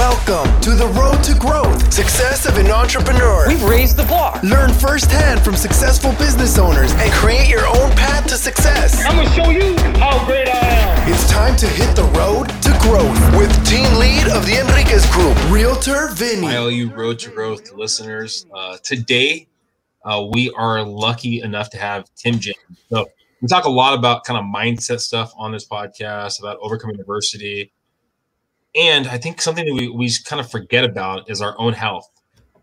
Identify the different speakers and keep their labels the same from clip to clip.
Speaker 1: Welcome to the road to growth, success of an entrepreneur.
Speaker 2: We've raised the bar.
Speaker 1: Learn firsthand from successful business owners and create your own path to success.
Speaker 3: I'm gonna show you how great I am.
Speaker 1: It's time to hit the road to growth with team lead of the Enriquez Group, Realtor Vinny.
Speaker 4: Hi, all you Road to Growth listeners. Uh, today, uh, we are lucky enough to have Tim James. So we talk a lot about kind of mindset stuff on this podcast about overcoming adversity. And I think something that we, we kind of forget about is our own health.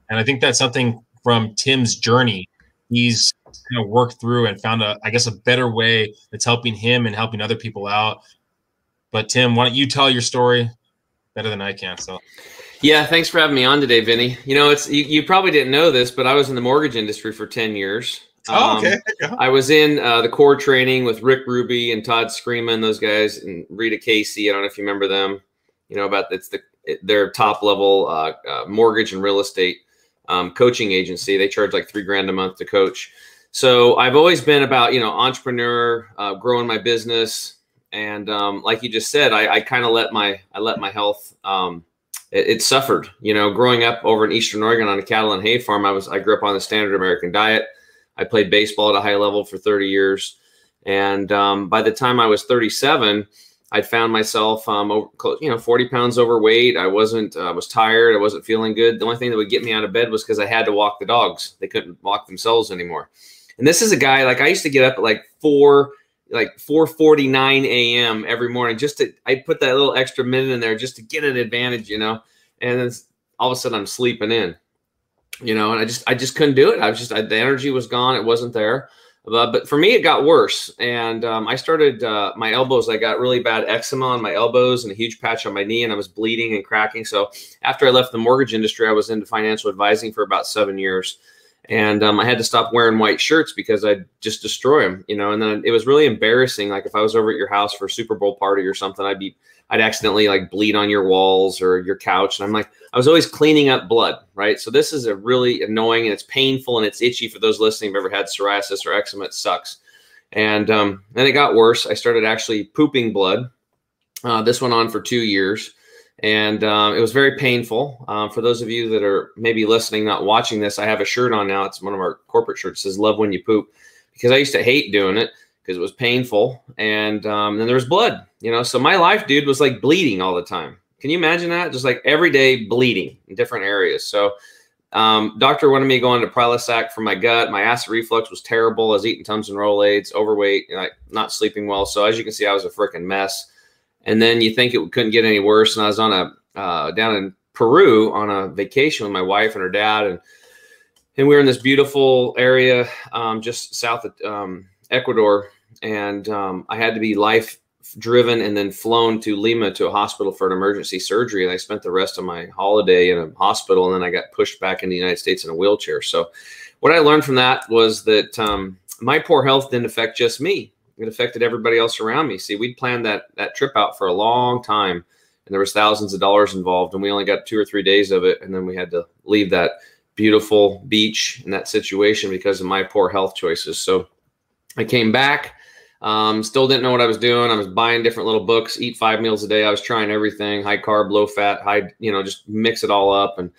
Speaker 4: And I think that's something from Tim's journey. He's kind of worked through and found a, I guess, a better way that's helping him and helping other people out. But Tim, why don't you tell your story better than I can? So
Speaker 5: yeah, thanks for having me on today, Vinny. You know, it's you, you probably didn't know this, but I was in the mortgage industry for 10 years.
Speaker 4: Oh, okay.
Speaker 5: Um, I was in uh, the core training with Rick Ruby and Todd Screaman, those guys, and Rita Casey. I don't know if you remember them. You know about it's the their top level uh, uh, mortgage and real estate um, coaching agency. They charge like three grand a month to coach. So I've always been about you know entrepreneur, uh, growing my business, and um, like you just said, I, I kind of let my I let my health. Um, it, it, suffered, you know, growing up over in Eastern Oregon on a cattle and hay farm. I was I grew up on the standard American diet. I played baseball at a high level for 30 years, and um, by the time I was 37, I found myself, um, you know, 40 pounds overweight. I wasn't, I uh, was tired. I wasn't feeling good. The only thing that would get me out of bed was because I had to walk the dogs. They couldn't walk themselves anymore. And this is a guy like I used to get up at like four, like 4:49 a.m. every morning just to. I put that little extra minute in there just to get an advantage, you know. And then all of a sudden I'm sleeping in, you know. And I just, I just couldn't do it. I was just, I, the energy was gone. It wasn't there. Uh, but for me, it got worse. And um, I started uh, my elbows. I got really bad eczema on my elbows and a huge patch on my knee, and I was bleeding and cracking. So after I left the mortgage industry, I was into financial advising for about seven years. And um, I had to stop wearing white shirts because I'd just destroy them, you know. And then it was really embarrassing. Like if I was over at your house for a Super Bowl party or something, I'd be I'd accidentally like bleed on your walls or your couch. And I'm like, I was always cleaning up blood, right? So this is a really annoying and it's painful and it's itchy for those listening who've ever had psoriasis or eczema. It sucks. And um, then it got worse. I started actually pooping blood. Uh, this went on for two years and um, it was very painful. Um, for those of you that are maybe listening, not watching this, I have a shirt on now. It's one of our corporate shirts. It says "Love when you poop," because I used to hate doing it because it was painful, and um, then there was blood. You know, so my life, dude, was like bleeding all the time. Can you imagine that? Just like every day bleeding in different areas. So, um, doctor wanted me going to Prilosec for my gut. My acid reflux was terrible. I was eating Tums and Rolaids, overweight, like not sleeping well. So as you can see, I was a freaking mess. And then you think it couldn't get any worse. And I was on a uh, down in Peru on a vacation with my wife and her dad, and and we were in this beautiful area um, just south of um, Ecuador and um, I had to be life driven and then flown to Lima to a hospital for an emergency surgery. And I spent the rest of my holiday in a hospital, and then I got pushed back in the United States in a wheelchair. So, what I learned from that was that um, my poor health didn't affect just me; it affected everybody else around me. See, we'd planned that that trip out for a long time, and there was thousands of dollars involved, and we only got two or three days of it, and then we had to leave that beautiful beach in that situation because of my poor health choices. So, I came back um, still didn't know what I was doing. I was buying different little books, eat five meals a day. I was trying everything, high carb, low fat, high, you know, just mix it all up. And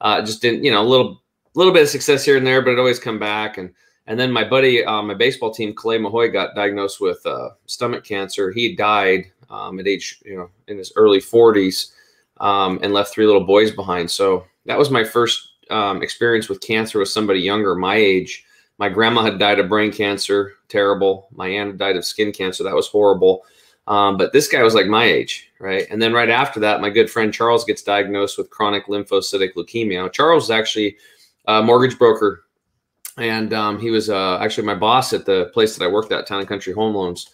Speaker 5: uh, just didn't, you know, a little, little bit of success here and there, but it always come back. And, and then my buddy, uh, my baseball team, Clay Mahoy got diagnosed with uh, stomach cancer. He died um, at age, you know, in his early forties um, and left three little boys behind. So that was my first um, experience with cancer with somebody younger, my age. My grandma had died of brain cancer, terrible. My aunt had died of skin cancer, that was horrible. Um, but this guy was like my age, right? And then right after that, my good friend Charles gets diagnosed with chronic lymphocytic leukemia. Now, Charles is actually a mortgage broker, and um, he was uh, actually my boss at the place that I worked at, Town and Country Home Loans,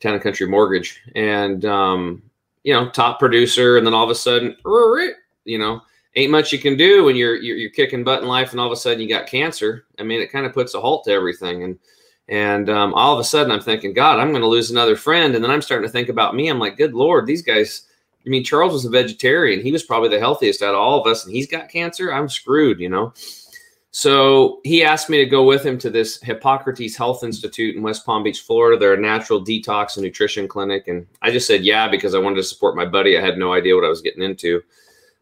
Speaker 5: Town and Country Mortgage, and um, you know, top producer. And then all of a sudden, you know, ain't much you can do when you're, you're, you're kicking butt in life and all of a sudden you got cancer. I mean, it kind of puts a halt to everything. And and um, all of a sudden I'm thinking, God, I'm going to lose another friend. And then I'm starting to think about me. I'm like, good Lord, these guys. I mean, Charles was a vegetarian. He was probably the healthiest out of all of us, and he's got cancer. I'm screwed, you know. So he asked me to go with him to this Hippocrates Health Institute in West Palm Beach, Florida. They're a natural detox and nutrition clinic. And I just said, yeah, because I wanted to support my buddy. I had no idea what I was getting into.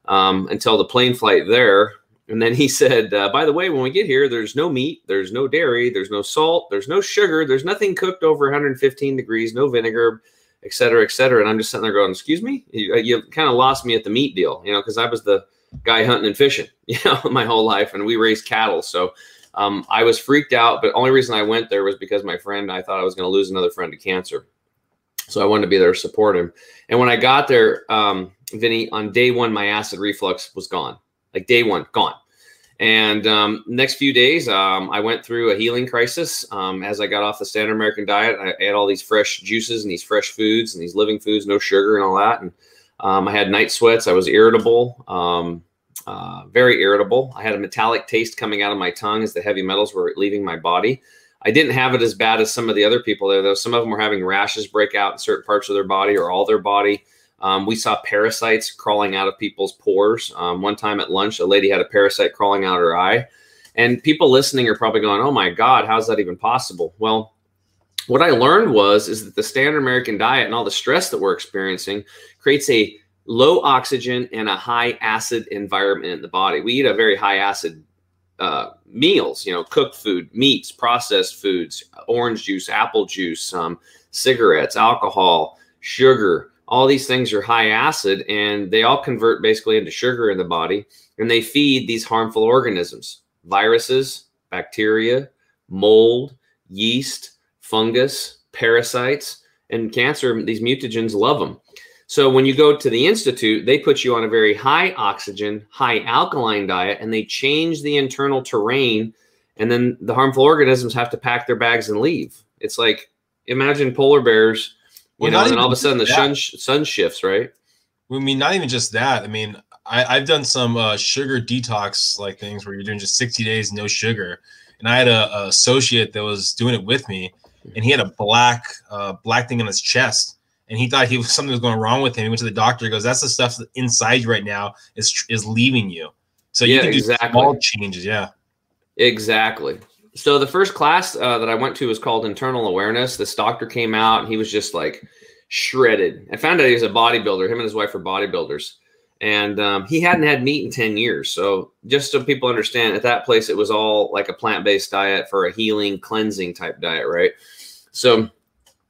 Speaker 5: Um, until the plane flight there. And then he said, uh, by the way, when we get here, there's no meat, there's no dairy, there's no salt, there's no sugar, there's nothing cooked over 115 degrees, no vinegar, et cetera, et cetera. And I'm just sitting there going, excuse me, you, you kind of lost me at the meat deal, you know, because I was the guy hunting and fishing, you know, my whole life, and we raised cattle. So um, I was freaked out, but only reason I went there was because my friend, I thought I was going to lose another friend to cancer. So I wanted to be there to support him. And when I got there, um, Vinny, on day one, my acid reflux was gone. Like day one, gone. And um, next few days, um, I went through a healing crisis. Um, as I got off the standard American diet, I had all these fresh juices and these fresh foods and these living foods, no sugar and all that. And um, I had night sweats. I was irritable, um, uh, very irritable. I had a metallic taste coming out of my tongue as the heavy metals were leaving my body. I didn't have it as bad as some of the other people there, though. Some of them were having rashes break out in certain parts of their body or all their body. Um, we saw parasites crawling out of people's pores. Um, one time at lunch, a lady had a parasite crawling out her eye. And people listening are probably going, oh my God, how's that even possible? Well, what I learned was is that the standard American diet and all the stress that we're experiencing creates a low oxygen and a high acid environment in the body. We eat a very high acid uh, meals, you know, cooked food, meats, processed foods, orange juice, apple juice, um, cigarettes, alcohol, sugar. All these things are high acid and they all convert basically into sugar in the body and they feed these harmful organisms, viruses, bacteria, mold, yeast, fungus, parasites, and cancer. These mutagens love them. So when you go to the institute, they put you on a very high oxygen, high alkaline diet, and they change the internal terrain. And then the harmful organisms have to pack their bags and leave. It's like imagine polar bears, you well, know, and all of a sudden the sun sun shifts, right?
Speaker 4: I mean, not even just that. I mean, I, have done some uh, sugar detox like things where you're doing just 60 days no sugar, and I had a, a associate that was doing it with me, and he had a black uh, black thing on his chest and he thought he was something was going wrong with him. He went to the doctor. He goes, "That's the stuff inside you right now is is leaving you." So you yeah, can do exactly. small changes. Yeah,
Speaker 5: exactly. So the first class uh, that I went to was called Internal Awareness. This doctor came out and he was just like shredded. I found out he was a bodybuilder. Him and his wife are bodybuilders, and um, he hadn't had meat in ten years. So just so people understand, at that place it was all like a plant based diet for a healing, cleansing type diet, right? So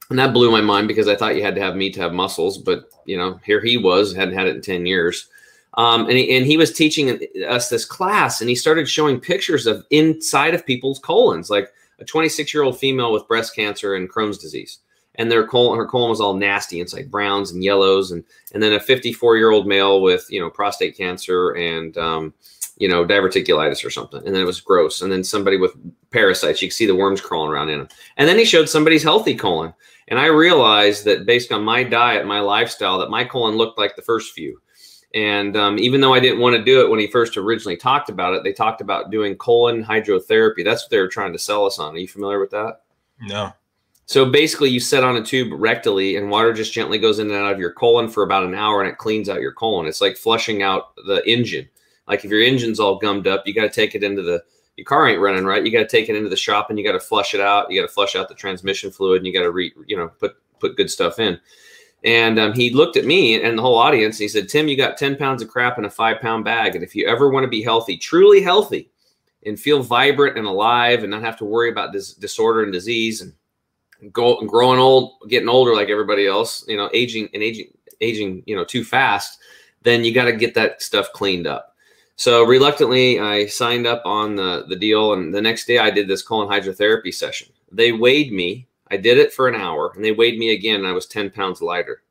Speaker 5: and that blew my mind because I thought you had to have meat to have muscles, but you know, here he was, hadn't had it in 10 years. Um, and, he, and he was teaching us this class and he started showing pictures of inside of people's colons, like a 26 year old female with breast cancer and Crohn's disease. And their colon, her colon was all nasty inside browns and yellows. And, and then a 54 year old male with, you know, prostate cancer and, um, you know, diverticulitis or something. And then it was gross. And then somebody with parasites, you could see the worms crawling around in them. And then he showed somebody's healthy colon. And I realized that based on my diet, my lifestyle, that my colon looked like the first few. And um, even though I didn't want to do it when he first originally talked about it, they talked about doing colon hydrotherapy. That's what they were trying to sell us on. Are you familiar with that?
Speaker 4: No.
Speaker 5: So basically, you sit on a tube rectally, and water just gently goes in and out of your colon for about an hour, and it cleans out your colon. It's like flushing out the engine. Like if your engine's all gummed up, you got to take it into the your car ain't running right. You got to take it into the shop and you got to flush it out. You got to flush out the transmission fluid and you got to re, you know, put put good stuff in. And um, he looked at me and the whole audience and he said, Tim, you got 10 pounds of crap in a five pound bag. And if you ever want to be healthy, truly healthy, and feel vibrant and alive and not have to worry about this disorder and disease and go and growing old, getting older like everybody else, you know, aging and aging, aging, you know, too fast, then you got to get that stuff cleaned up. So reluctantly, I signed up on the, the deal. And the next day, I did this colon hydrotherapy session. They weighed me. I did it for an hour and they weighed me again. And I was 10 pounds lighter.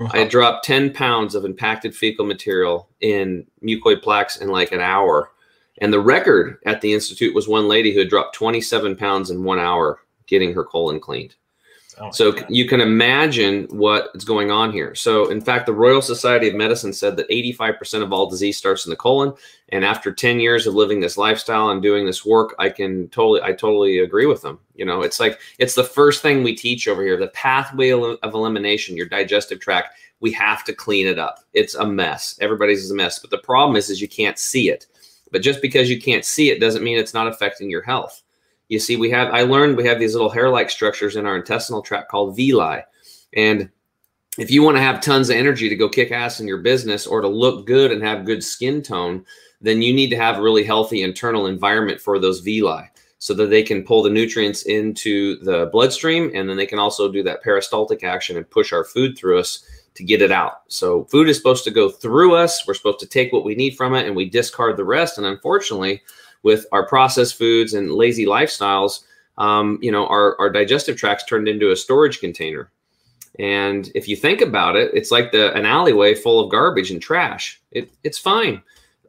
Speaker 5: Wow. I dropped 10 pounds of impacted fecal material in mucoid plaques in like an hour. And the record at the Institute was one lady who had dropped 27 pounds in one hour getting her colon cleaned. Oh so God. you can imagine what's going on here. So, in fact, the Royal Society of Medicine said that 85% of all disease starts in the colon. And after 10 years of living this lifestyle and doing this work, I can totally, I totally agree with them. You know, it's like it's the first thing we teach over here the pathway of elimination, your digestive tract. We have to clean it up. It's a mess. Everybody's is a mess. But the problem is, is you can't see it. But just because you can't see it doesn't mean it's not affecting your health. You see, we have, I learned we have these little hair like structures in our intestinal tract called villi. And if you want to have tons of energy to go kick ass in your business or to look good and have good skin tone, then you need to have a really healthy internal environment for those villi so that they can pull the nutrients into the bloodstream and then they can also do that peristaltic action and push our food through us to get it out. So food is supposed to go through us. We're supposed to take what we need from it and we discard the rest. And unfortunately, with our processed foods and lazy lifestyles, um, you know, our, our digestive tracts turned into a storage container. And if you think about it, it's like the an alleyway full of garbage and trash. It, it's fine.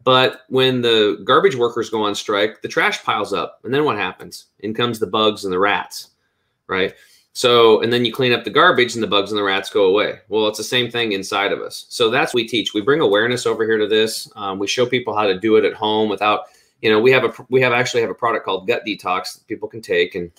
Speaker 5: But when the garbage workers go on strike, the trash piles up. And then what happens? In comes the bugs and the rats, right? So, and then you clean up the garbage and the bugs and the rats go away. Well, it's the same thing inside of us. So that's what we teach. We bring awareness over here to this. Um, we show people how to do it at home without, you know, we have a, we have actually have a product called gut detox that people can take and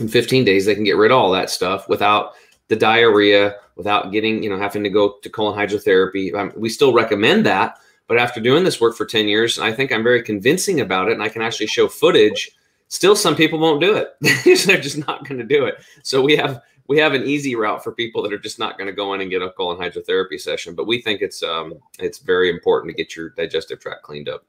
Speaker 5: in 15 days they can get rid of all that stuff without the diarrhea, without getting, you know, having to go to colon hydrotherapy. Um, we still recommend that. But after doing this work for 10 years, I think I'm very convincing about it and I can actually show footage still some people won't do it they're just not going to do it so we have we have an easy route for people that are just not going to go in and get a colon hydrotherapy session but we think it's um it's very important to get your digestive tract cleaned up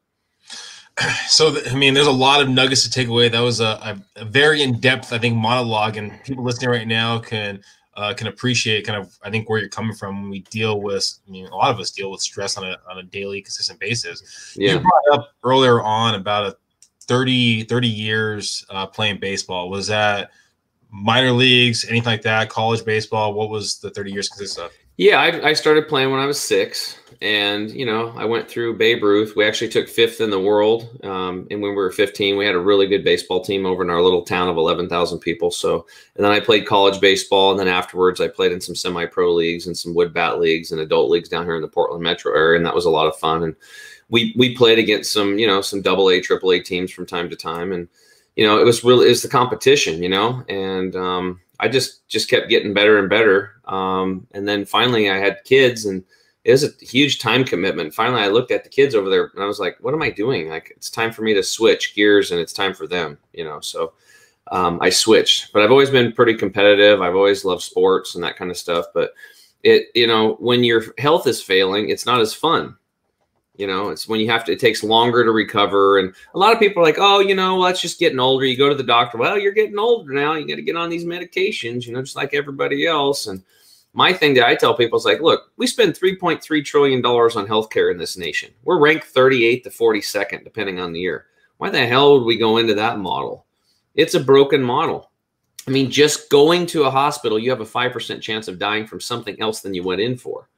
Speaker 4: so i mean there's a lot of nuggets to take away that was a, a, a very in-depth i think monologue and people listening right now can uh, can appreciate kind of I think where you're coming from when we deal with I mean a lot of us deal with stress on a on a daily consistent basis. Yeah. You brought up earlier on about a 30, 30 years uh, playing baseball. Was that minor leagues, anything like that, college baseball? What was the 30 years consist of?
Speaker 5: Yeah, I, I, started playing when I was six, and you know, I went through Babe Ruth. We actually took fifth in the world, um, and when we were 15, we had a really good baseball team over in our little town of 11,000 people. So, and then I played college baseball, and then afterwards, I played in some semi-pro leagues and some wood bat leagues and adult leagues down here in the Portland metro area, and that was a lot of fun. And we we played against some you know some double A, triple A teams from time to time, and you know it was really it's the competition, you know, and um, I just just kept getting better and better, um, and then finally I had kids, and it was a huge time commitment. Finally, I looked at the kids over there, and I was like, "What am I doing? Like it's time for me to switch gears, and it's time for them," you know. So um, I switched, but I've always been pretty competitive. I've always loved sports and that kind of stuff, but it you know when your health is failing, it's not as fun you know, it's when you have to, it takes longer to recover. And a lot of people are like, oh, you know, well, that's just getting older. You go to the doctor. Well, you're getting older now. You got to get on these medications, you know, just like everybody else. And my thing that I tell people is like, look, we spend $3.3 trillion on healthcare in this nation. We're ranked 38 to 42nd, depending on the year. Why the hell would we go into that model? It's a broken model. I mean, just going to a hospital, you have a 5% chance of dying from something else than you went in for.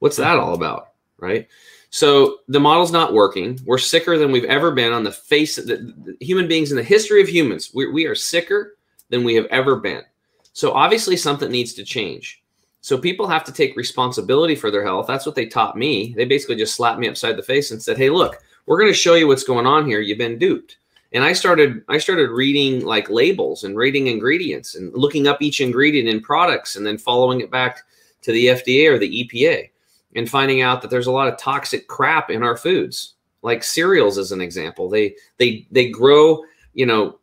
Speaker 5: What's that all about? Right. So the model's not working. We're sicker than we've ever been on the face of the, the human beings in the history of humans. We, we are sicker than we have ever been. So obviously something needs to change. So people have to take responsibility for their health. That's what they taught me. They basically just slapped me upside the face and said, "Hey, look, we're going to show you what's going on here. You've been duped." And I started I started reading like labels and reading ingredients and looking up each ingredient in products and then following it back to the FDA or the EPA and finding out that there's a lot of toxic crap in our foods like cereals as an example they they they grow you know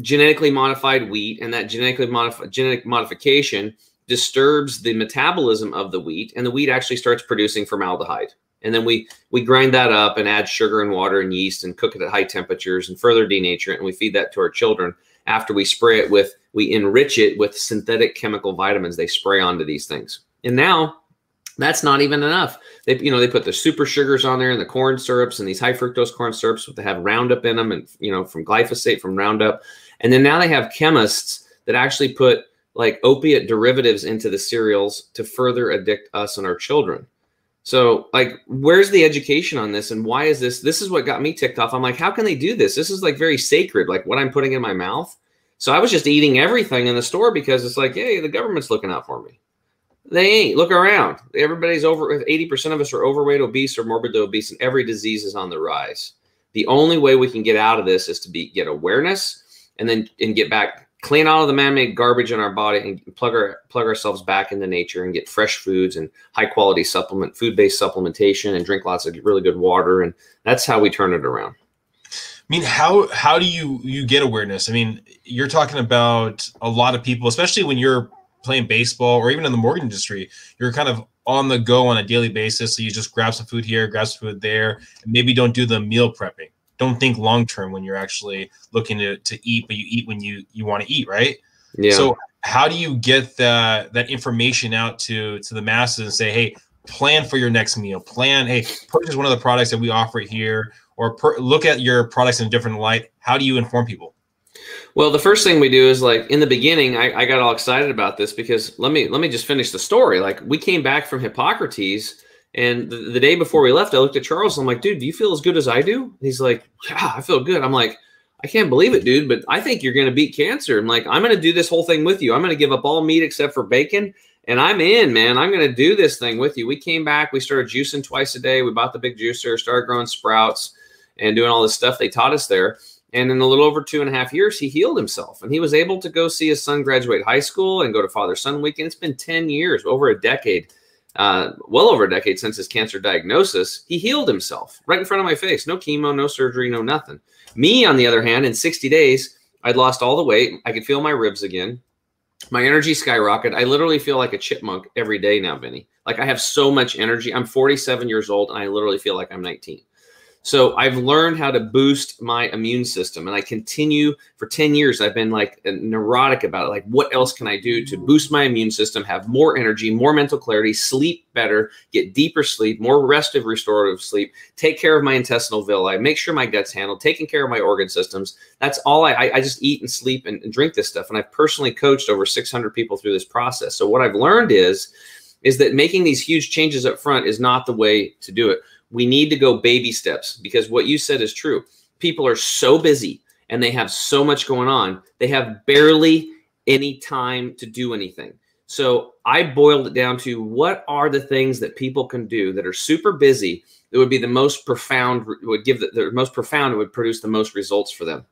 Speaker 5: genetically modified wheat and that genetically modified genetic modification disturbs the metabolism of the wheat and the wheat actually starts producing formaldehyde. And then we we grind that up and add sugar and water and yeast and cook it at high temperatures and further denature it and we feed that to our children after we spray it with we enrich it with synthetic chemical vitamins. They spray onto these things. And now that's not even enough. They, you know, they put the super sugars on there and the corn syrups and these high fructose corn syrups that have Roundup in them, and you know, from glyphosate from Roundup, and then now they have chemists that actually put like opiate derivatives into the cereals to further addict us and our children. So, like, where's the education on this, and why is this? This is what got me ticked off. I'm like, how can they do this? This is like very sacred, like what I'm putting in my mouth. So I was just eating everything in the store because it's like, hey, the government's looking out for me. They ain't. Look around. Everybody's over. 80% of us are overweight, obese, or morbidly obese, and every disease is on the rise. The only way we can get out of this is to be get awareness and then and get back, clean all of the man-made garbage in our body and plug our plug ourselves back into nature and get fresh foods and high quality supplement, food-based supplementation, and drink lots of really good water. And that's how we turn it around.
Speaker 4: I mean, how how do you you get awareness? I mean, you're talking about a lot of people, especially when you're playing baseball or even in the mortgage industry, you're kind of on the go on a daily basis. So you just grab some food here, grab some food there, and maybe don't do the meal prepping. Don't think long term when you're actually looking to, to eat, but you eat when you you want to eat, right?
Speaker 5: Yeah.
Speaker 4: So how do you get that that information out to to the masses and say, hey, plan for your next meal. Plan, hey, purchase one of the products that we offer here, or per, look at your products in a different light. How do you inform people?
Speaker 5: Well, the first thing we do is like in the beginning, I, I, got all excited about this because let me let me just finish the story. Like we came back from Hippocrates, and the, the day before we left, I looked at Charles. and I'm like, dude, do you feel as good as I do? he's like, yeah, I feel good. I'm like, I can't believe it, dude, but I think you're going to beat cancer. I'm like, I'm going to do this whole thing with you. I'm going to give up all meat except for bacon, and I'm in, man. I'm going to do this thing with you. We came back. We started juicing twice a day. We bought the big juicer, started growing sprouts, and doing all this stuff they taught us there and in a little over two and a half years, he healed himself and he was able to go see his son graduate high school and go to father son weekend. It's been 10 years, over a decade, uh, well over a decade since his cancer diagnosis. He healed himself right in front of my face. No chemo, no surgery, no nothing. Me, on the other hand, in 60 days, I'd lost all the weight. I could feel my ribs again. My energy skyrocketed. I literally feel like a chipmunk every day now, Vinny. Like I have so much energy. I'm 47 years old and I literally feel like I'm 19. So I've learned how to boost my immune system, and I continue for 10 years. I've been like neurotic about it. Like, what else can I do to mm. boost my immune system, have more energy, more mental clarity, sleep better, get deeper sleep, more restive, restorative sleep, take care of my intestinal villi, make sure my gut's handled, taking care of my organ systems. That's all I, I, I just eat and sleep and, and drink this stuff. And I've personally coached over 600 people through this process. So what I've learned is, is that making these huge changes up front is not the way to do it we need to go baby steps because what you said is true. People are so busy and they have so much going on, they have barely any time to do anything. So I boiled it down to what are the things that people can do that are super busy that would be the most profound, would give the, the most profound, would produce the most results for them.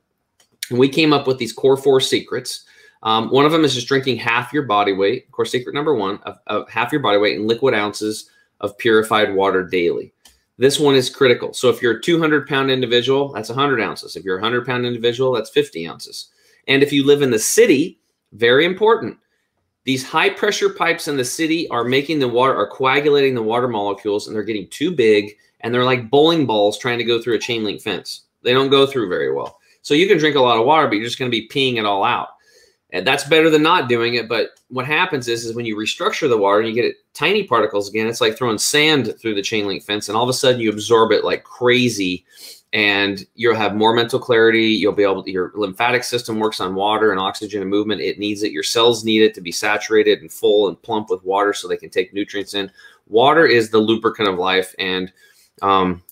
Speaker 5: And we came up with these core four secrets. Um, one of them is just drinking half your body weight. Core secret number one of, of half your body weight in liquid ounces of purified water daily. This one is critical. So if you're a 200 pound individual, that's 100 ounces. If you're a 100 pound individual, that's 50 ounces. And if you live in the city, very important. These high pressure pipes in the city are making the water, are coagulating the water molecules, and they're getting too big. And they're like bowling balls trying to go through a chain link fence. They don't go through very well. So you can drink a lot of water, but you're just going to be peeing it all out and that's better than not doing it but what happens is is when you restructure the water and you get it tiny particles again it's like throwing sand through the chain link fence and all of a sudden you absorb it like crazy and you'll have more mental clarity you'll be able to your lymphatic system works on water and oxygen and movement it needs it your cells need it to be saturated and full and plump with water so they can take nutrients in. Water is the lubricant of life and um,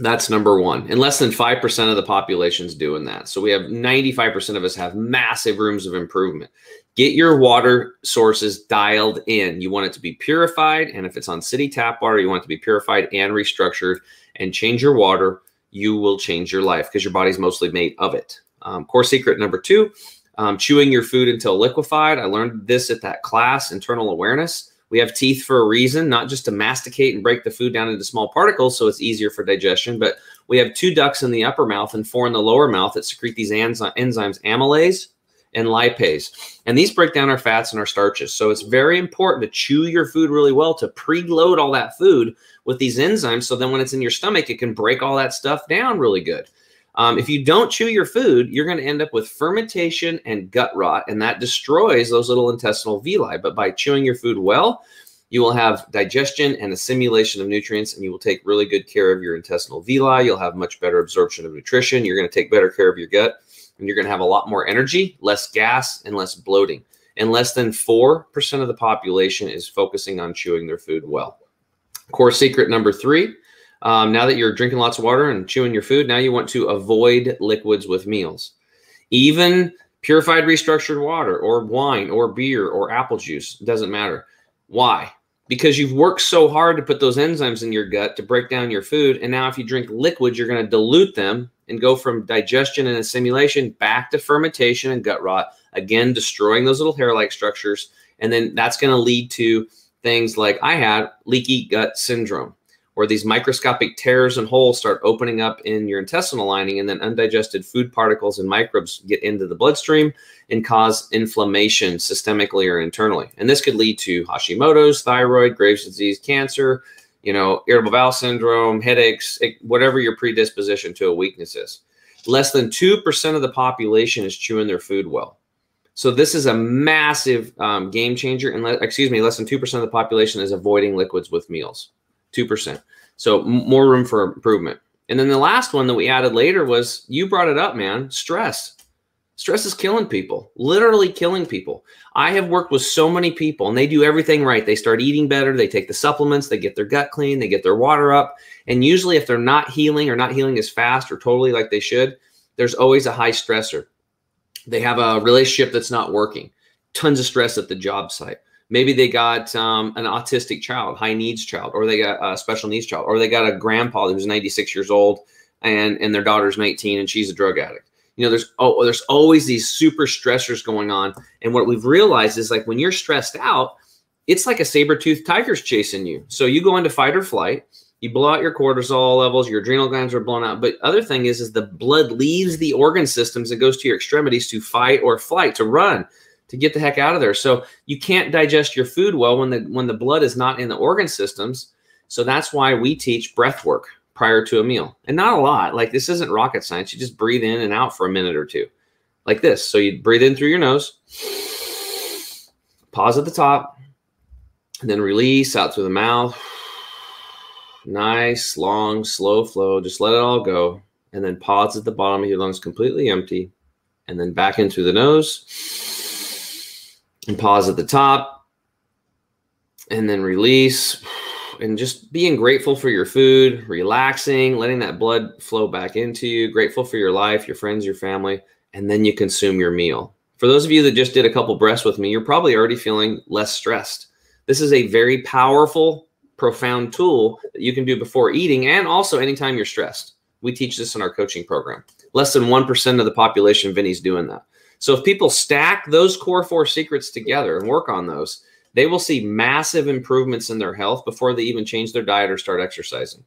Speaker 5: that's number one. And less than 5% of the population is doing that. So we have 95% of us have massive rooms of improvement. Get your water sources dialed in. You want it to be purified. And if it's on city tap water, you want it to be purified and restructured and change your water. You will change your life because your body's mostly made of it. Um, core secret number two um, chewing your food until liquefied. I learned this at that class, internal awareness. We have teeth for a reason, not just to masticate and break the food down into small particles so it's easier for digestion, but we have two ducts in the upper mouth and four in the lower mouth that secrete these enzy- enzymes, amylase and lipase. And these break down our fats and our starches. So it's very important to chew your food really well to preload all that food with these enzymes. So then when it's in your stomach, it can break all that stuff down really good. Um, if you don't chew your food, you're going to end up with fermentation and gut rot, and that destroys those little intestinal villi. But by chewing your food well, you will have digestion and assimilation of nutrients, and you will take really good care of your intestinal villi. You'll have much better absorption of nutrition. You're going to take better care of your gut, and you're going to have a lot more energy, less gas, and less bloating. And less than 4% of the population is focusing on chewing their food well. Core secret number three um, now that you're drinking lots of water and chewing your food, now you want to avoid liquids with meals. Even purified restructured water or wine or beer or apple juice doesn't matter. Why? Because you've worked so hard to put those enzymes in your gut to break down your food. And now, if you drink liquids, you're going to dilute them and go from digestion and assimilation back to fermentation and gut rot, again, destroying those little hair like structures. And then that's going to lead to things like I had leaky gut syndrome where these microscopic tears and holes start opening up in your intestinal lining, and then undigested food particles and microbes get into the bloodstream and cause inflammation systemically or internally. And this could lead to Hashimoto's, thyroid, Graves' disease, cancer, you know, irritable bowel syndrome, headaches, whatever your predisposition to a weakness is. Less than 2% of the population is chewing their food well. So this is a massive um, game changer. And excuse me, less than 2% of the population is avoiding liquids with meals. 2%. So more room for improvement. And then the last one that we added later was you brought it up, man, stress. Stress is killing people, literally killing people. I have worked with so many people and they do everything right. They start eating better, they take the supplements, they get their gut clean, they get their water up. And usually, if they're not healing or not healing as fast or totally like they should, there's always a high stressor. They have a relationship that's not working, tons of stress at the job site. Maybe they got um, an autistic child, high needs child, or they got a special needs child, or they got a grandpa who's 96 years old and, and their daughter's 19 and she's a drug addict. You know there's oh there's always these super stressors going on and what we've realized is like when you're stressed out it's like a saber-toothed tiger's chasing you. So you go into fight or flight you blow out your cortisol levels your adrenal glands are blown out but other thing is is the blood leaves the organ systems and goes to your extremities to fight or flight to run to get the heck out of there so you can't digest your food well when the when the blood is not in the organ systems so that's why we teach breath work prior to a meal. And not a lot. Like this isn't rocket science. You just breathe in and out for a minute or two. Like this. So you breathe in through your nose, pause at the top, and then release out through the mouth. Nice, long, slow flow. Just let it all go. And then pause at the bottom of your lungs completely empty. And then back in through the nose. And pause at the top. And then release and just being grateful for your food, relaxing, letting that blood flow back into you, grateful for your life, your friends, your family, and then you consume your meal. For those of you that just did a couple breaths with me, you're probably already feeling less stressed. This is a very powerful, profound tool that you can do before eating and also anytime you're stressed. We teach this in our coaching program. Less than 1% of the population, Vinny's doing that. So if people stack those core four secrets together and work on those, they will see massive improvements in their health before they even change their diet or start exercising.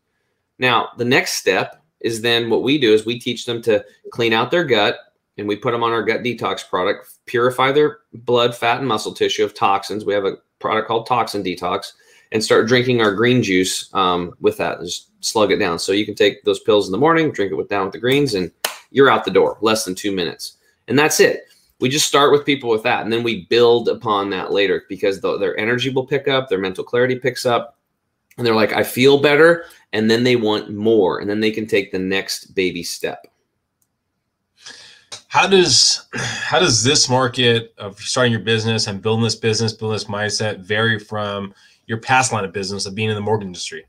Speaker 5: Now, the next step is then what we do is we teach them to clean out their gut and we put them on our gut detox product, purify their blood, fat, and muscle tissue of toxins. We have a product called Toxin Detox and start drinking our green juice um, with that. Just slug it down. So you can take those pills in the morning, drink it with down with the greens, and you're out the door less than two minutes. And that's it. We just start with people with that and then we build upon that later because the, their energy will pick up their mental clarity picks up and they're like i feel better and then they want more and then they can take the next baby step.
Speaker 4: How does how does this market of starting your business and building this business building this mindset vary from your past line of business of being in the mortgage industry?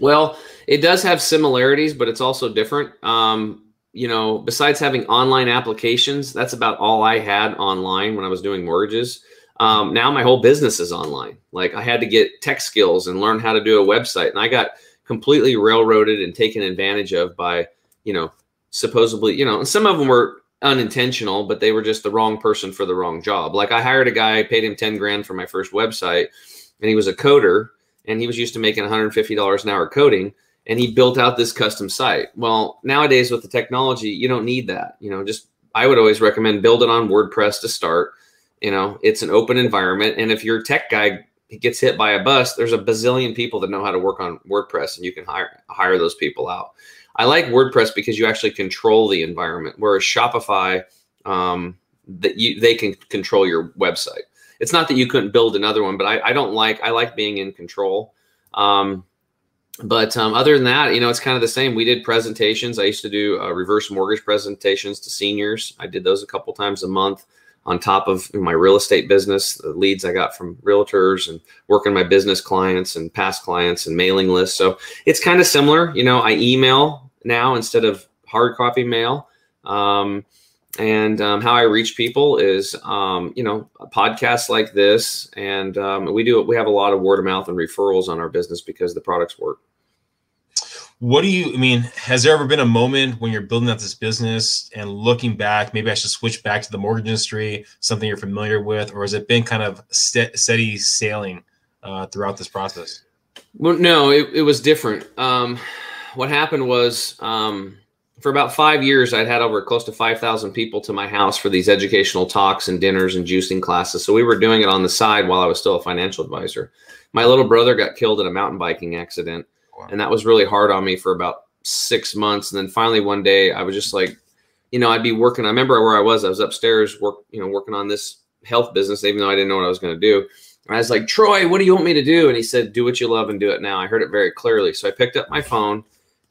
Speaker 5: Well it does have similarities but it's also different. Um, you know, besides having online applications, that's about all I had online when I was doing mortgages. Um, now my whole business is online. Like I had to get tech skills and learn how to do a website, and I got completely railroaded and taken advantage of by, you know, supposedly, you know, and some of them were unintentional, but they were just the wrong person for the wrong job. Like I hired a guy, paid him 10 grand for my first website, and he was a coder and he was used to making $150 an hour coding and he built out this custom site. Well, nowadays with the technology, you don't need that. You know, just I would always recommend build it on WordPress to start. You know, it's an open environment, and if your tech guy gets hit by a bus, there's a bazillion people that know how to work on WordPress, and you can hire hire those people out. I like WordPress because you actually control the environment, whereas Shopify, um, that you they can control your website. It's not that you couldn't build another one, but I, I don't like I like being in control. Um, but um, other than that, you know, it's kind of the same. We did presentations. I used to do uh, reverse mortgage presentations to seniors. I did those a couple times a month on top of my real estate business, the leads I got from realtors and working my business clients and past clients and mailing lists. So it's kind of similar. You know, I email now instead of hard copy mail. Um, and um, how I reach people is, um, you know, podcasts like this, and um, we do we have a lot of word of mouth and referrals on our business because the products work.
Speaker 4: What do you I mean? Has there ever been a moment when you're building out this business and looking back, maybe I should switch back to the mortgage industry, something you're familiar with, or has it been kind of st- steady sailing uh, throughout this process?
Speaker 5: Well, no, it, it was different. Um, what happened was um, for about five years, I'd had over close to 5,000 people to my house for these educational talks and dinners and juicing classes. So we were doing it on the side while I was still a financial advisor. My little brother got killed in a mountain biking accident. Wow. And that was really hard on me for about six months. And then finally one day I was just like, you know, I'd be working. I remember where I was. I was upstairs work, you know, working on this health business, even though I didn't know what I was going to do. And I was like, Troy, what do you want me to do? And he said, do what you love and do it now. I heard it very clearly. So I picked up my phone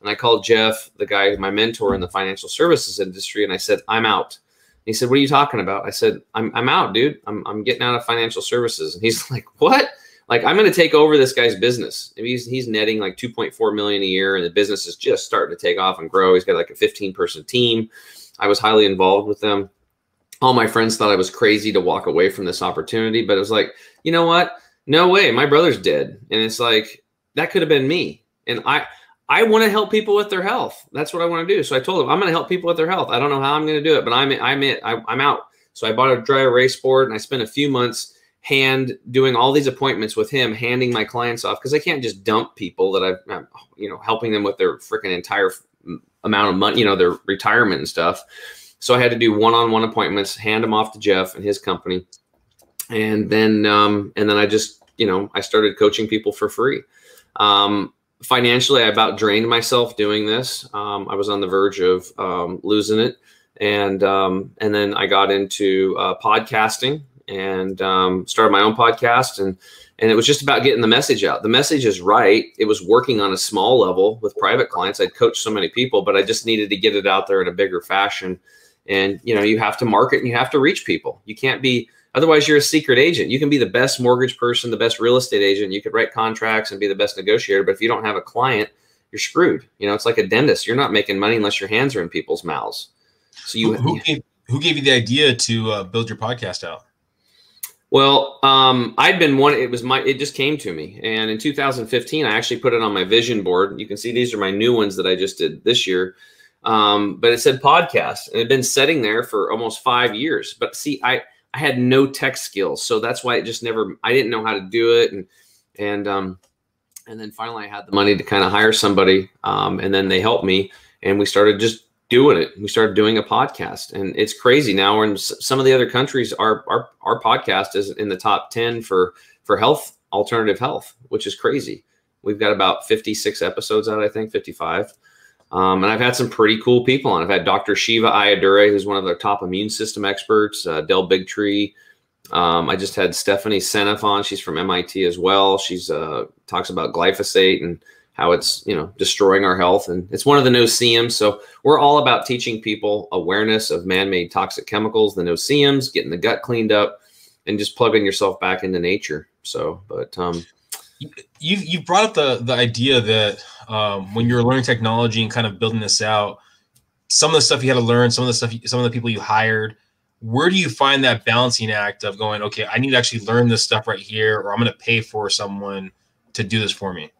Speaker 5: and I called Jeff, the guy, my mentor in the financial services industry, and I said, I'm out. he said, What are you talking about? I said, I'm, I'm out, dude. I'm, I'm getting out of financial services. And he's like, What? Like, I'm going to take over this guy's business. He's, he's netting like 2.4 million a year, and the business is just starting to take off and grow. He's got like a 15 person team. I was highly involved with them. All my friends thought I was crazy to walk away from this opportunity, but it was like, you know what? No way. My brother's dead. And it's like, that could have been me. And I, I want to help people with their health. That's what I want to do. So I told him I'm going to help people with their health. I don't know how I'm going to do it, but I'm I'm it. I, I'm out. So I bought a dry erase board and I spent a few months hand doing all these appointments with him, handing my clients off because I can't just dump people that I've I'm, you know helping them with their freaking entire amount of money, you know, their retirement and stuff. So I had to do one-on-one appointments, hand them off to Jeff and his company, and then um, and then I just you know I started coaching people for free. Um, financially, I about drained myself doing this. Um, I was on the verge of um, losing it, and um, and then I got into uh, podcasting and um, started my own podcast, and and it was just about getting the message out. The message is right. It was working on a small level with private clients. I'd coached so many people, but I just needed to get it out there in a bigger fashion. And you know, you have to market and you have to reach people. You can't be Otherwise, you're a secret agent. You can be the best mortgage person, the best real estate agent. You could write contracts and be the best negotiator. But if you don't have a client, you're screwed. You know, it's like a dentist. You're not making money unless your hands are in people's mouths.
Speaker 4: So you who, who gave, who gave you the idea to uh, build your podcast out?
Speaker 5: Well, um, I'd been one. It was my. It just came to me, and in 2015, I actually put it on my vision board. You can see these are my new ones that I just did this year. Um, but it said podcast, and it had been sitting there for almost five years. But see, I I had no tech skills, so that's why it just never. I didn't know how to do it, and and um, and then finally I had the money to kind of hire somebody, um, and then they helped me, and we started just doing it. We started doing a podcast, and it's crazy now. We're in some of the other countries. Our our our podcast is in the top ten for for health alternative health, which is crazy. We've got about 56 episodes out, I think, 55. Um, and I've had some pretty cool people on. I've had Dr. Shiva Ayyadurai, who's one of the top immune system experts, uh, Del Bigtree. Um, I just had Stephanie Seneff on. She's from MIT as well. She's uh, talks about glyphosate and how it's you know destroying our health, and it's one of the no-see-ums. So we're all about teaching people awareness of man-made toxic chemicals, the no-see-ums, getting the gut cleaned up, and just plugging yourself back into nature. So, but um,
Speaker 4: you you brought up the the idea that um, when you're learning technology and kind of building this out, some of the stuff you had to learn, some of the stuff, you, some of the people you hired. Where do you find that balancing act of going, okay, I need to actually learn this stuff right here, or I'm going to pay for someone to do this for me?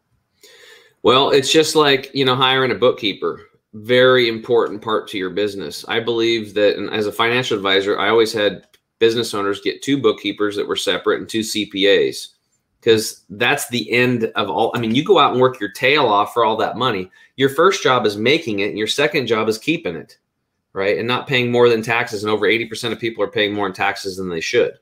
Speaker 5: Well, it's just like you know hiring a bookkeeper. Very important part to your business. I believe that, and as a financial advisor, I always had business owners get two bookkeepers that were separate and two CPAs because that's the end of all. I mean, you go out and work your tail off for all that money. Your first job is making it, and your second job is keeping it, right? And not paying more than taxes. And over 80% of people are paying more in taxes than they should.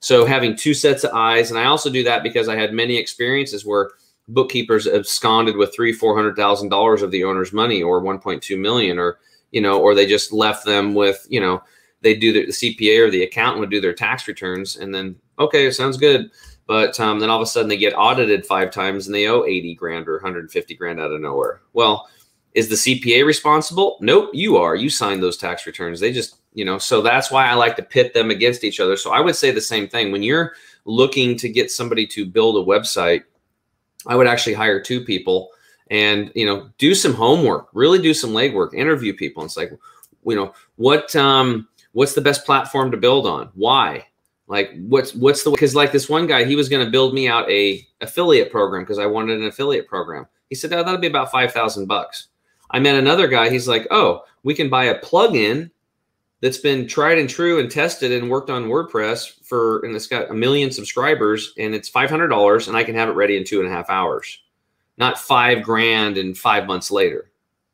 Speaker 5: So having two sets of eyes, and I also do that because I had many experiences where bookkeepers absconded with three, four hundred thousand dollars of the owner's money, or 1.2 million, or you know, or they just left them with, you know, they do the, the CPA or the accountant would do their tax returns, and then okay, sounds good but um, then all of a sudden they get audited five times and they owe 80 grand or 150 grand out of nowhere. Well, is the CPA responsible? Nope, you are. You signed those tax returns. They just, you know, so that's why I like to pit them against each other. So I would say the same thing. When you're looking to get somebody to build a website, I would actually hire two people and, you know, do some homework, really do some legwork, interview people. And it's like, you know, what um what's the best platform to build on? Why? Like what's what's the because like this one guy he was going to build me out a affiliate program because i wanted an affiliate program he said oh, that'll be about 5000 bucks i met another guy he's like oh we can buy a plug-in that's been tried and true and tested and worked on wordpress for and it's got a million subscribers and it's $500 and i can have it ready in two and a half hours not five grand and five months later,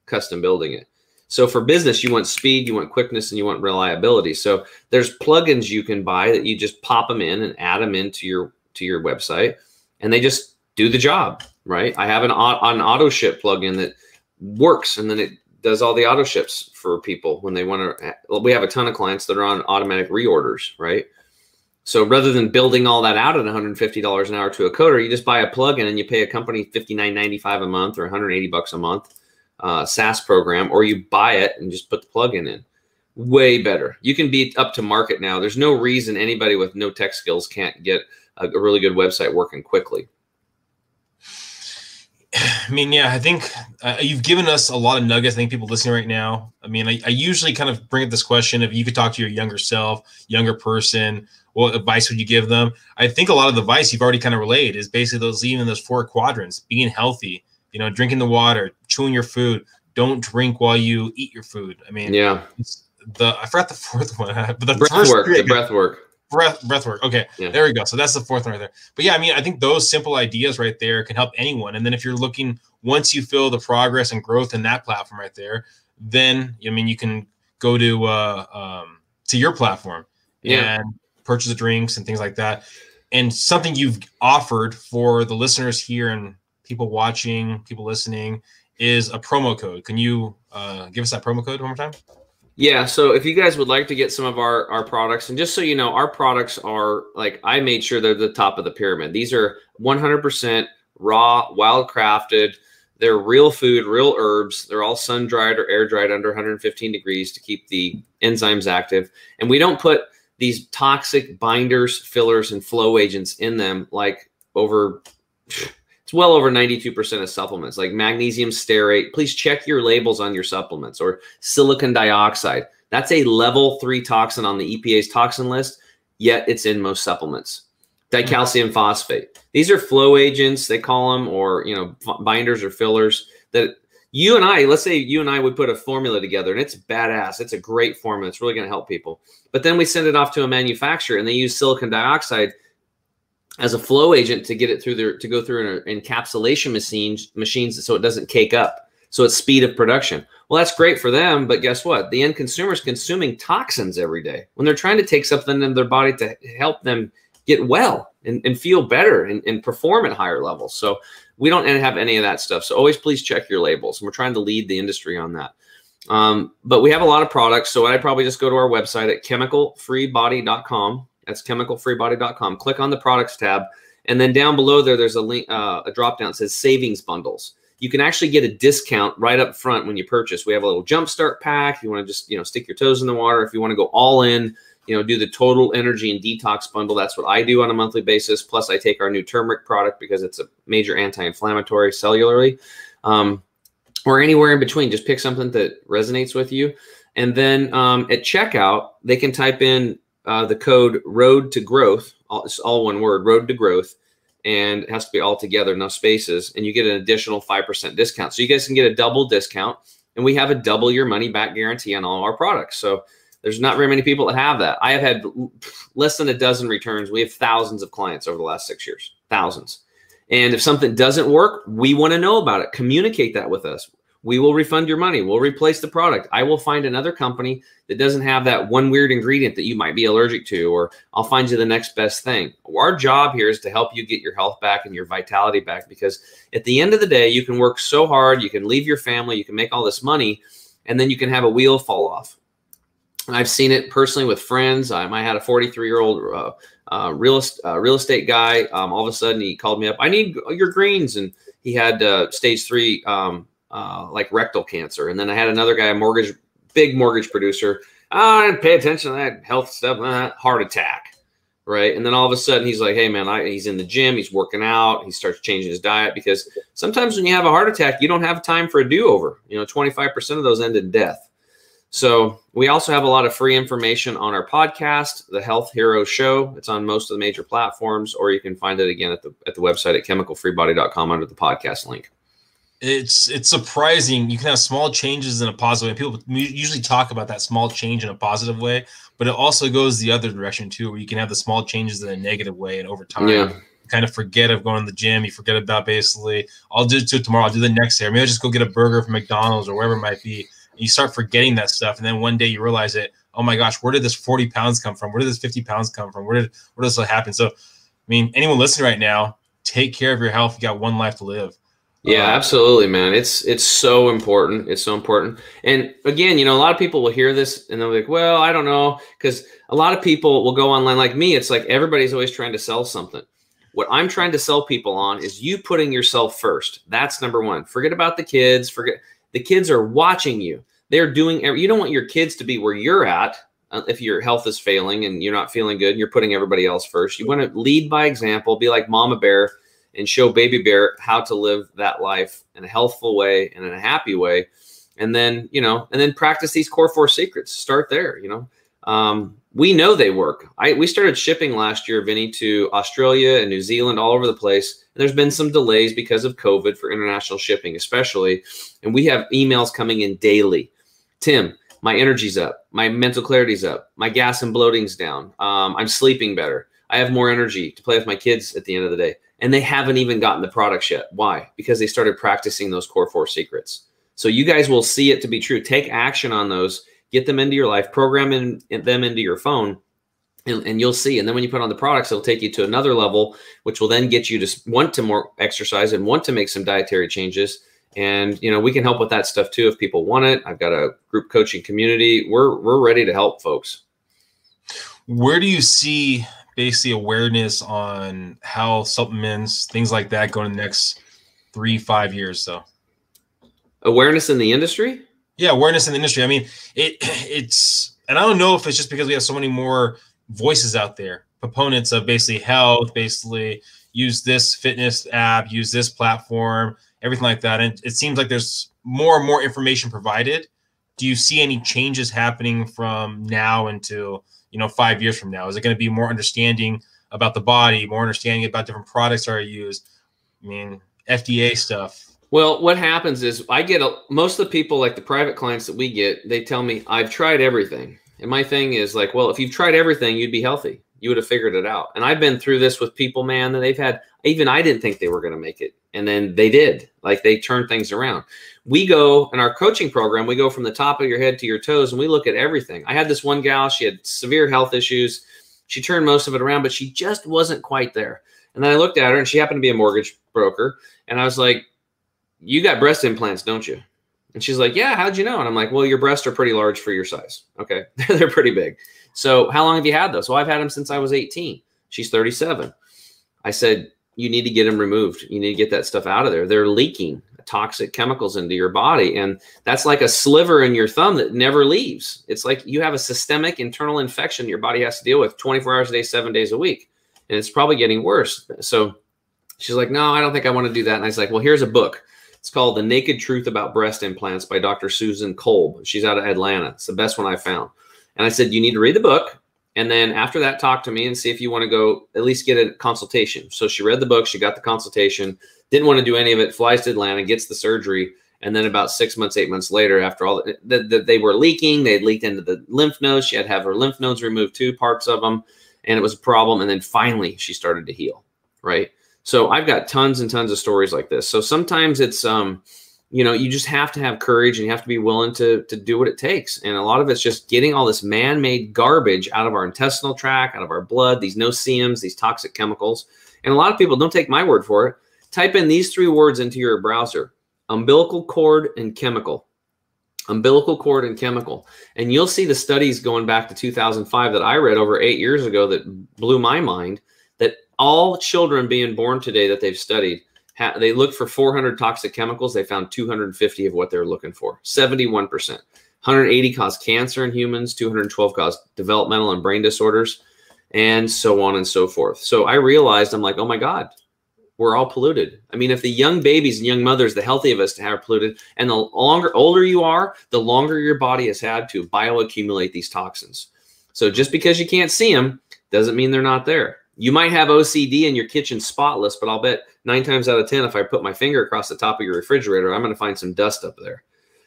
Speaker 5: custom building it. So for business, you want speed, you want quickness, and you want reliability. So there's plugins you can buy that you just pop them in and add them into your to your website, and they just do the job, right? I have an, an auto ship plugin that works, and then it does all the auto ships for people when they want to. We have a ton of clients that are on automatic reorders, right? So rather than building all that out at $150 an hour to a coder, you just buy a plugin and you pay a company $59.95 a month or 180 bucks a month uh, SaaS program, or you buy it and just put the plugin in. Way better. You can be up to market now. There's no reason anybody with no tech skills can't get a, a really good website working quickly.
Speaker 4: I mean, yeah, I think uh, you've given us a lot of nuggets. I think people listening right now. I mean, I, I, usually kind of bring up this question: if you could talk to your younger self, younger person, what advice would you give them? I think a lot of the advice you've already kind of relayed is basically those even those four quadrants: being healthy, you know, drinking the water, chewing your food. Don't drink while you eat your food. I mean,
Speaker 5: yeah.
Speaker 4: the I forgot the fourth one, but the
Speaker 5: breath
Speaker 4: first
Speaker 5: work. Three, the breath work
Speaker 4: breath breath work. Okay, yeah. there we go. So that's the fourth one right there. But yeah, I mean, I think those simple ideas right there can help anyone. And then if you're looking once you feel the progress and growth in that platform right there, then I mean, you can go to uh, um, to your platform yeah. and purchase the drinks and things like that. And something you've offered for the listeners here and people watching, people listening, is a promo code. Can you uh, give us that promo code one more time?
Speaker 5: Yeah, so if you guys would like to get some of our our products, and just so you know, our products are like I made sure they're the top of the pyramid. These are 100% raw, wild crafted. They're real food, real herbs. They're all sun dried or air dried under 115 degrees to keep the enzymes active. And we don't put these toxic binders, fillers, and flow agents in them like over it's well over 92% of supplements like magnesium stearate. Please check your labels on your supplements or silicon dioxide. That's a level three toxin on the EPA's toxin list, yet it's in most supplements. Dicalcium phosphate. These are flow agents, they call them, or you know, binders or fillers that you and I, let's say you and I would put a formula together and it's badass. It's a great formula. It's really going to help people. But then we send it off to a manufacturer and they use silicon dioxide as a flow agent to get it through their to go through an encapsulation machines machines so it doesn't cake up. So it's speed of production. Well that's great for them but guess what? The end consumer is consuming toxins every day. When they're trying to take something in their body to help them get well and, and feel better and, and perform at higher levels. So we don't have any of that stuff. So always please check your labels. And we're trying to lead the industry on that. Um, but we have a lot of products. So i'd probably just go to our website at chemicalfreebody.com that's chemicalfreebody.com. Click on the products tab. And then down below there, there's a link, uh, a drop down says savings bundles. You can actually get a discount right up front when you purchase. We have a little jumpstart pack. If you want to just, you know, stick your toes in the water. If you want to go all in, you know, do the total energy and detox bundle. That's what I do on a monthly basis. Plus, I take our new turmeric product because it's a major anti-inflammatory cellularly. Um, or anywhere in between. Just pick something that resonates with you. And then um, at checkout, they can type in uh, the code road to growth all, it's all one word road to growth and it has to be all together no spaces and you get an additional 5% discount. So you guys can get a double discount and we have a double your money back guarantee on all our products. So there's not very many people that have that. I have had less than a dozen returns. We have thousands of clients over the last six years thousands. And if something doesn't work we want to know about it. Communicate that with us we will refund your money. We'll replace the product. I will find another company that doesn't have that one weird ingredient that you might be allergic to, or I'll find you the next best thing. Our job here is to help you get your health back and your vitality back because at the end of the day, you can work so hard, you can leave your family, you can make all this money, and then you can have a wheel fall off. I've seen it personally with friends. I had a 43 year old uh, uh, real, uh, real estate guy. Um, all of a sudden, he called me up. I need your greens, and he had uh, stage three um, uh, like rectal cancer. And then I had another guy, a mortgage, big mortgage producer. Oh, I didn't pay attention to that health stuff. Uh, heart attack, right? And then all of a sudden he's like, "Hey, man, I, he's in the gym. He's working out. He starts changing his diet because sometimes when you have a heart attack, you don't have time for a do-over. You know, twenty five percent of those end in death. So we also have a lot of free information on our podcast, the Health Hero Show. It's on most of the major platforms, or you can find it again at the at the website at chemicalfreebody.com under the podcast link
Speaker 4: it's it's surprising you can have small changes in a positive way people usually talk about that small change in a positive way but it also goes the other direction too where you can have the small changes in a negative way and over time
Speaker 5: yeah.
Speaker 4: kind of forget of going to the gym. You forget about basically, I'll do it tomorrow. I'll do the next day. Maybe I'll just go get a burger from McDonald's or wherever it might be. And You start forgetting that stuff, and then one day you realize it. Oh my gosh, where did this 40 pounds come from? Where did this 50 pounds come from? Where did where does this happen? So, I mean, anyone listening right now, take care of your health. You got one life to live.
Speaker 5: Yeah, uh, absolutely, man. It's it's so important. It's so important. And again, you know, a lot of people will hear this and they're like, "Well, I don't know," because a lot of people will go online like me. It's like everybody's always trying to sell something. What I'm trying to sell people on is you putting yourself first. That's number one. Forget about the kids. Forget the kids are watching you. They're doing. You don't want your kids to be where you're at uh, if your health is failing and you're not feeling good. And you're putting everybody else first. You want to lead by example. Be like Mama Bear and show baby bear how to live that life in a healthful way and in a happy way. And then you know and then practice these core four secrets. Start there you know. Um, we know they work. I we started shipping last year vinny to australia and new zealand all over the place. And there's been some delays because of covid for international shipping especially. And we have emails coming in daily. Tim my energy's up. My mental clarity's up. My gas and bloating's down. Um, i'm sleeping better i have more energy to play with my kids at the end of the day and they haven't even gotten the products yet. Why? Because they started practicing those core four secrets. So you guys will see it to be true. Take action on those, get them into your life, program in, in them into your phone, and, and, you'll see. And then when you put on the products, it'll take you to another level, which will then get you to want to more exercise and want to make some dietary changes. And you know, we can help with that stuff too if people want it. I've got a group coaching community. We're we're ready to help folks.
Speaker 4: Where do you see basically awareness on how supplements, things like that, go in the next three, five years. So
Speaker 5: awareness in the industry?
Speaker 4: Yeah, awareness in the industry. I mean, it it's and I don't know if it's just because we have so many more voices out there, proponents of basically health, basically use this fitness app, use this platform, everything like that. And it seems like there's more and more information provided. Do you see any changes happening from now until you know five years from now? Is it going to be more understanding about the body, more understanding about different products are used? I mean, FDA stuff.
Speaker 5: Well, what happens is I get a, most of the people, like the private clients that we get, they tell me I've tried everything, and my thing is like, well, if you've tried everything, you'd be healthy. You would have figured it out. And I've been through this with people, man, that they've had. Even I didn't think they were going to make it, and then they did. Like they turned things around we go in our coaching program, we go from the top of your head to your toes and we look at everything. I had this one gal, she had severe health issues. She turned most of it around, but she just wasn't quite there. And then I looked at her and she happened to be a mortgage broker. And I was like, You got breast implants, don't you? And she's like, Yeah, how'd you know? And I'm like, Well, your breasts are pretty large for your size. Okay. They're pretty big. So how long have you had those? Well, I've had them since I was 18. She's 37. I said, You need to get them removed. You need to get that stuff out of there. They're leaking toxic chemicals into your body. And that's like a sliver in your thumb that never leaves. It's like you have a systemic internal infection your body has to deal with 24 hours a day, seven days a week. And it's probably getting worse. So she's like, No, I don't think I want to do that. And I was like, Well, here's a book. It's called The Naked Truth About Breast Implants by Dr. Susan Kolb. She's out of Atlanta. It's the best one I found. And I said, You need to read the book. And then after that, talk to me and see if you want to go at least get a consultation. So she read the book, she got the consultation didn't want to do any of it, flies to Atlanta, gets the surgery. And then about six months, eight months later, after all that, the, the, they were leaking, they leaked into the lymph nodes. She had to have her lymph nodes removed two parts of them, and it was a problem. And then finally, she started to heal. Right. So I've got tons and tons of stories like this. So sometimes it's, um, you know, you just have to have courage and you have to be willing to to do what it takes. And a lot of it's just getting all this man-made garbage out of our intestinal tract, out of our blood, these no-see-ums, these toxic chemicals. And a lot of people don't take my word for it Type in these three words into your browser umbilical cord and chemical. Umbilical cord and chemical. And you'll see the studies going back to 2005 that I read over eight years ago that blew my mind that all children being born today that they've studied, ha- they looked for 400 toxic chemicals. They found 250 of what they're looking for, 71%. 180 cause cancer in humans, 212 cause developmental and brain disorders, and so on and so forth. So I realized I'm like, oh my God, we're all polluted. I mean, if the young babies and young mothers, the healthy of us, are polluted, and the longer older you are, the longer your body has had to bioaccumulate these toxins. So just because you can't see them doesn't mean they're not there. You might have OCD in your kitchen spotless, but I'll bet nine times out of ten, if I put my finger across the top of your refrigerator, I'm going to find some dust up there.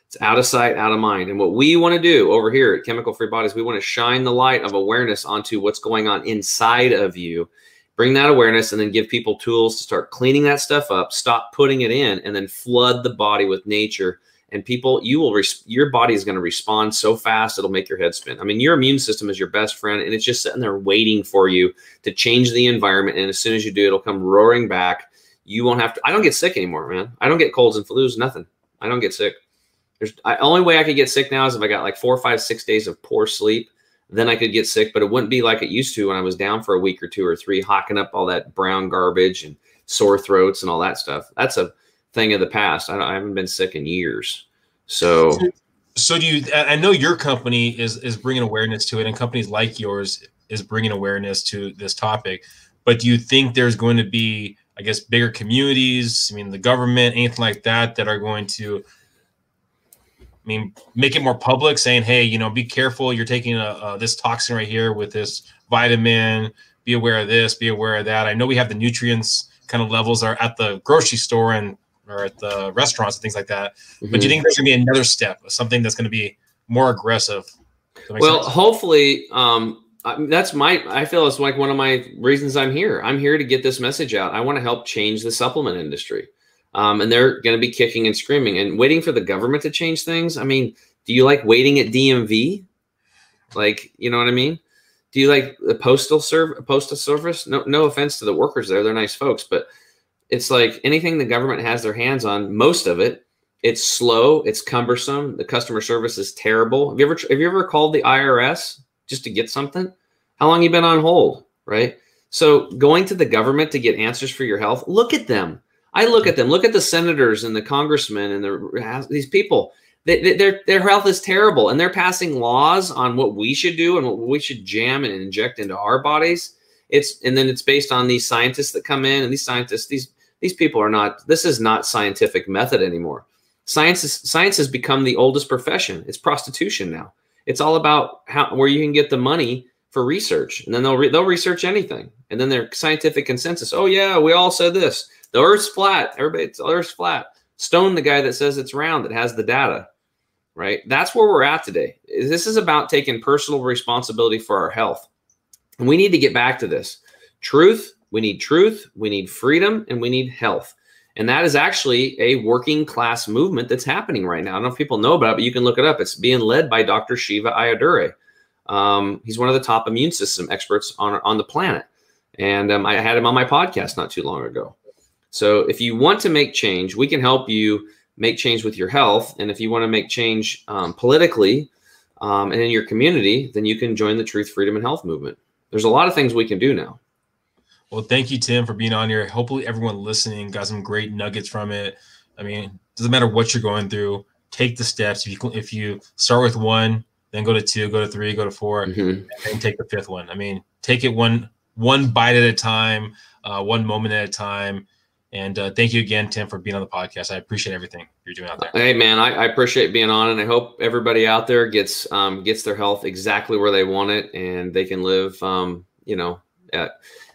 Speaker 5: It's out of sight, out of mind. And what we want to do over here at Chemical Free Bodies, we want to shine the light of awareness onto what's going on inside of you bring that awareness and then give people tools to start cleaning that stuff up stop putting it in and then flood the body with nature and people you will res- your body is going to respond so fast it'll make your head spin. I mean your immune system is your best friend and it's just sitting there waiting for you to change the environment and as soon as you do it'll come roaring back. You won't have to i don't get sick anymore man. I don't get colds and flus nothing. I don't get sick. There's I, only way i could get sick now is if i got like four five six days of poor sleep. Then i could get sick but it wouldn't be like it used to when i was down for a week or two or three hawking up all that brown garbage and sore throats and all that stuff. That's a thing of the past. I, I haven't been sick in years. So,
Speaker 4: so, do you? I know your company is is bringing awareness to it, and companies like yours is bringing awareness to this topic. But do you think there's going to be, I guess, bigger communities? I mean, the government, anything like that, that are going to I mean, make it more public, saying, "Hey, you know, be careful. You're taking a, this toxin right here with this vitamin. Be aware of this. Be aware of that." I know we have the nutrients kind of levels are at the grocery store and or at the restaurants and things like that. Mm-hmm. But do you think there's going to be another step, something that's going to be more aggressive?
Speaker 5: Well, sense? hopefully, um, that's my. I feel it's like one of my reasons I'm here. I'm here to get this message out. I want to help change the supplement industry, um, and they're going to be kicking and screaming and waiting for the government to change things. I mean, do you like waiting at DMV? Like, you know what I mean? Do you like the postal serve postal service? No, no offense to the workers there; they're nice folks, but it's like anything the government has their hands on, most of it, it's slow, it's cumbersome, the customer service is terrible. Have you ever have you ever called the IRS just to get something? How long you been on hold, right? So going to the government to get answers for your health, look at them. I look at them. Look at the senators and the congressmen and the, these people. They, their their health is terrible, and they're passing laws on what we should do and what we should jam and inject into our bodies. It's and then it's based on these scientists that come in, and these scientists, these these people are not this is not scientific method anymore. Science is, science has become the oldest profession. It's prostitution now. It's all about how where you can get the money for research and then they'll re, they'll research anything and then their scientific consensus oh yeah we all said this. The earth's flat. Everybody the earth's flat. Stone the guy that says it's round that has the data right? That's where we're at today. This is about taking personal responsibility for our health. And we need to get back to this. Truth we need truth, we need freedom, and we need health. And that is actually a working class movement that's happening right now. I don't know if people know about it, but you can look it up. It's being led by Dr. Shiva Ayyadurai. Um, he's one of the top immune system experts on, on the planet. And um, I had him on my podcast not too long ago. So if you want to make change, we can help you make change with your health. And if you want to make change um, politically um, and in your community, then you can join the Truth, Freedom, and Health movement. There's a lot of things we can do now.
Speaker 4: Well, thank you, Tim, for being on here. Hopefully, everyone listening got some great nuggets from it. I mean, doesn't matter what you're going through. Take the steps. If you if you start with one, then go to two, go to three, go to 4 mm-hmm. and then take the fifth one. I mean, take it one one bite at a time, uh, one moment at a time. And uh, thank you again, Tim, for being on the podcast. I appreciate everything you're doing out there.
Speaker 5: Hey, man, I, I appreciate being on, and I hope everybody out there gets um, gets their health exactly where they want it, and they can live, um, you know, at,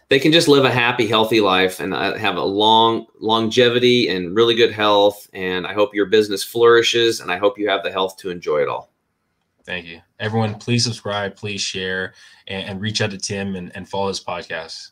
Speaker 5: they can just live a happy, healthy life and uh, have a long longevity and really good health. And I hope your business flourishes and I hope you have the health to enjoy it all.
Speaker 4: Thank you. Everyone, please subscribe, please share, and, and reach out to Tim and, and follow his podcast